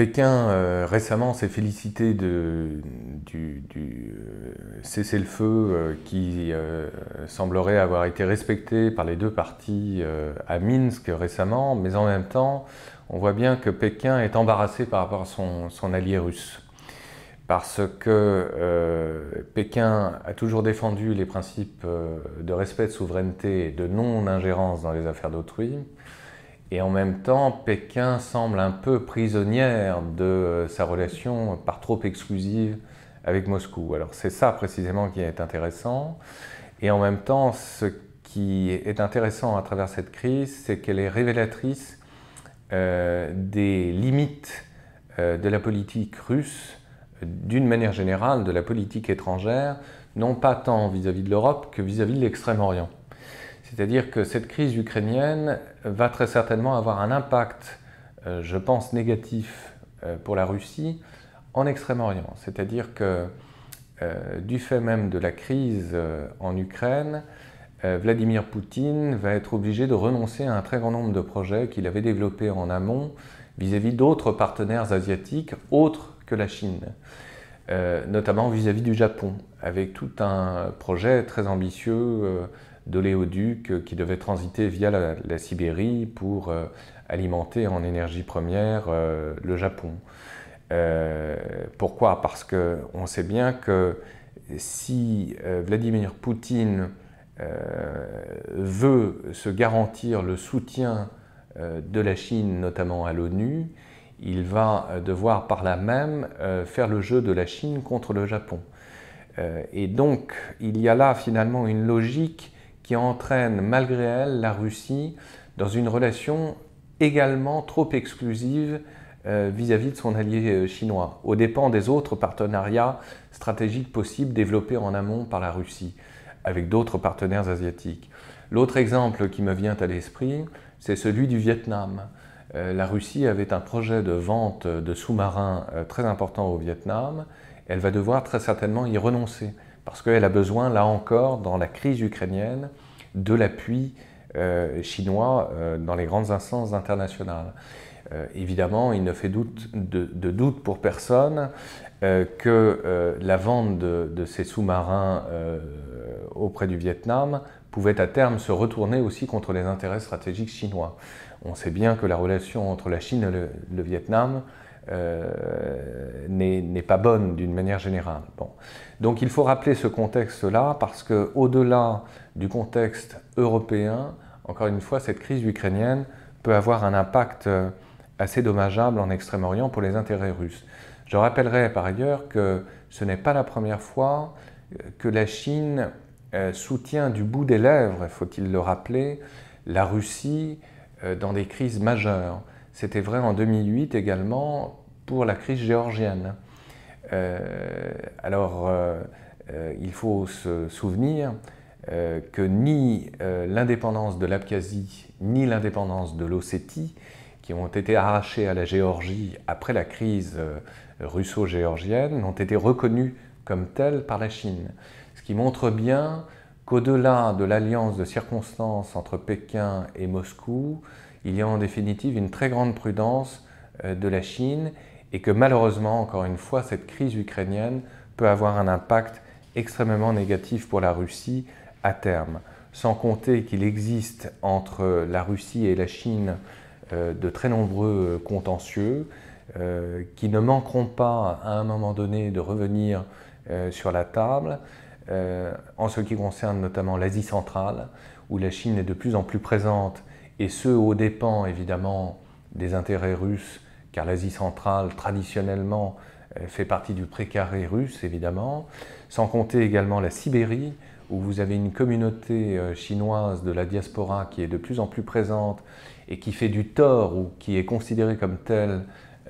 Pékin euh, récemment s'est félicité de, du, euh, cessez-le-feu euh, qui semblerait avoir été respecté par les deux parties à Minsk récemment, mais en même temps, on voit bien que Pékin est embarrassé par rapport à son, son allié russe. Parce que Pékin a toujours défendu les principes de respect de souveraineté et de non-ingérence dans les affaires d'autrui. Et en même temps, Pékin semble un peu prisonnière de euh, sa relation par trop exclusive avec Moscou. Alors c'est ça précisément qui est intéressant. Et en même temps, ce qui est intéressant à travers cette crise, c'est qu'elle est révélatrice euh, des limites euh, de la politique russe, d'une manière générale, de la politique étrangère, non pas tant vis-à-vis -vis de l'Europe que vis-à-vis -vis de l'Extrême-Orient. C'est-à-dire que cette crise ukrainienne va très certainement avoir un impact, euh, je pense, négatif euh, pour la Russie en Extrême-Orient. C'est-à-dire que euh, du fait même de la crise en Ukraine, Vladimir Poutine va être obligé de renoncer à un très grand nombre de projets qu'il avait développés en amont vis-à-vis d'autres partenaires asiatiques autres que la Chine, notamment vis-à-vis du Japon, avec tout un projet très ambitieux d'oléoduc euh, qui devait transiter via la, Sibérie pour euh, alimenter en énergie première euh, le Japon. pourquoi? Parce qu'on sait bien que si Vladimir Poutine veut se garantir le soutien de la Chine, notamment à l'ONU, il va devoir par là même faire le jeu de la Chine contre le Japon. et donc, il y a là finalement une logique qui entraîne malgré elle la Russie dans une relation également trop exclusive euh, vis-à-vis de son allié euh, chinois, aux dépens des autres partenariats stratégiques possibles développés en amont par la Russie avec d'autres partenaires asiatiques. L'autre exemple qui me vient à l'esprit, c'est celui du Vietnam. Euh, la Russie avait un projet de vente de sous-marins très important au Vietnam. Elle va devoir très certainement y renoncer parce qu'elle a besoin, là encore, dans la crise ukrainienne, de l'appui euh, chinois euh, dans les grandes instances internationales. Euh, évidemment, il ne fait doute, de, doute pour personne que la vente de, ces sous-marins auprès du Vietnam pouvait à terme se retourner aussi contre les intérêts stratégiques chinois. On sait bien que la relation entre la Chine et le Vietnam euh, n'est pas bonne d'une manière générale. Donc il faut rappeler ce contexte-là parce qu'au-delà du contexte européen, encore une fois, cette crise ukrainienne peut avoir un impact euh, assez dommageable en Extrême-Orient pour les intérêts russes. Je rappellerai par ailleurs que ce n'est pas la première fois euh, que la Chine soutient du bout des lèvres, faut-il le rappeler, la Russie dans des crises majeures. C'était vrai en 2008 également pour la crise géorgienne. Euh, alors, euh, euh, il faut se souvenir que ni l'indépendance de l'Abkhazie, ni l'indépendance de l'Ossétie, qui ont été arrachées à la Géorgie après la crise russo-géorgienne, n'ont été reconnues comme telles par la Chine. Ce qui montre bien qu'au-delà de l'alliance de circonstances entre Pékin et Moscou, il y a en définitive une très grande prudence de la Chine et que malheureusement, encore une fois, cette crise ukrainienne peut avoir un impact extrêmement négatif pour la Russie à terme. Sans compter qu'il existe entre la Russie et la Chine euh, de très nombreux contentieux euh, qui ne manqueront pas à un moment donné de revenir euh, sur la table, en ce qui concerne notamment l'Asie centrale, où la Chine est de plus en plus présente, et ce, au dépens évidemment des intérêts russes car l'Asie centrale, traditionnellement, euh, fait partie du précaré russe, évidemment, sans compter également la Sibérie, où vous avez une communauté euh, chinoise de la diaspora qui est de plus en plus présente et qui fait du tort ou qui est considérée comme telle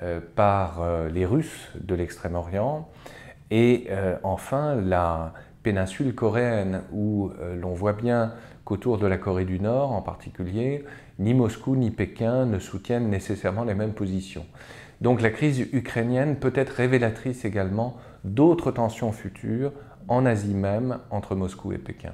euh, par les Russes de l'Extrême-Orient. Et enfin, la péninsule coréenne, où l'on voit bien qu'autour de la Corée du Nord en particulier, ni Moscou ni Pékin ne soutiennent nécessairement les mêmes positions. Donc la crise ukrainienne peut être révélatrice également d'autres tensions futures en Asie même entre Moscou et Pékin.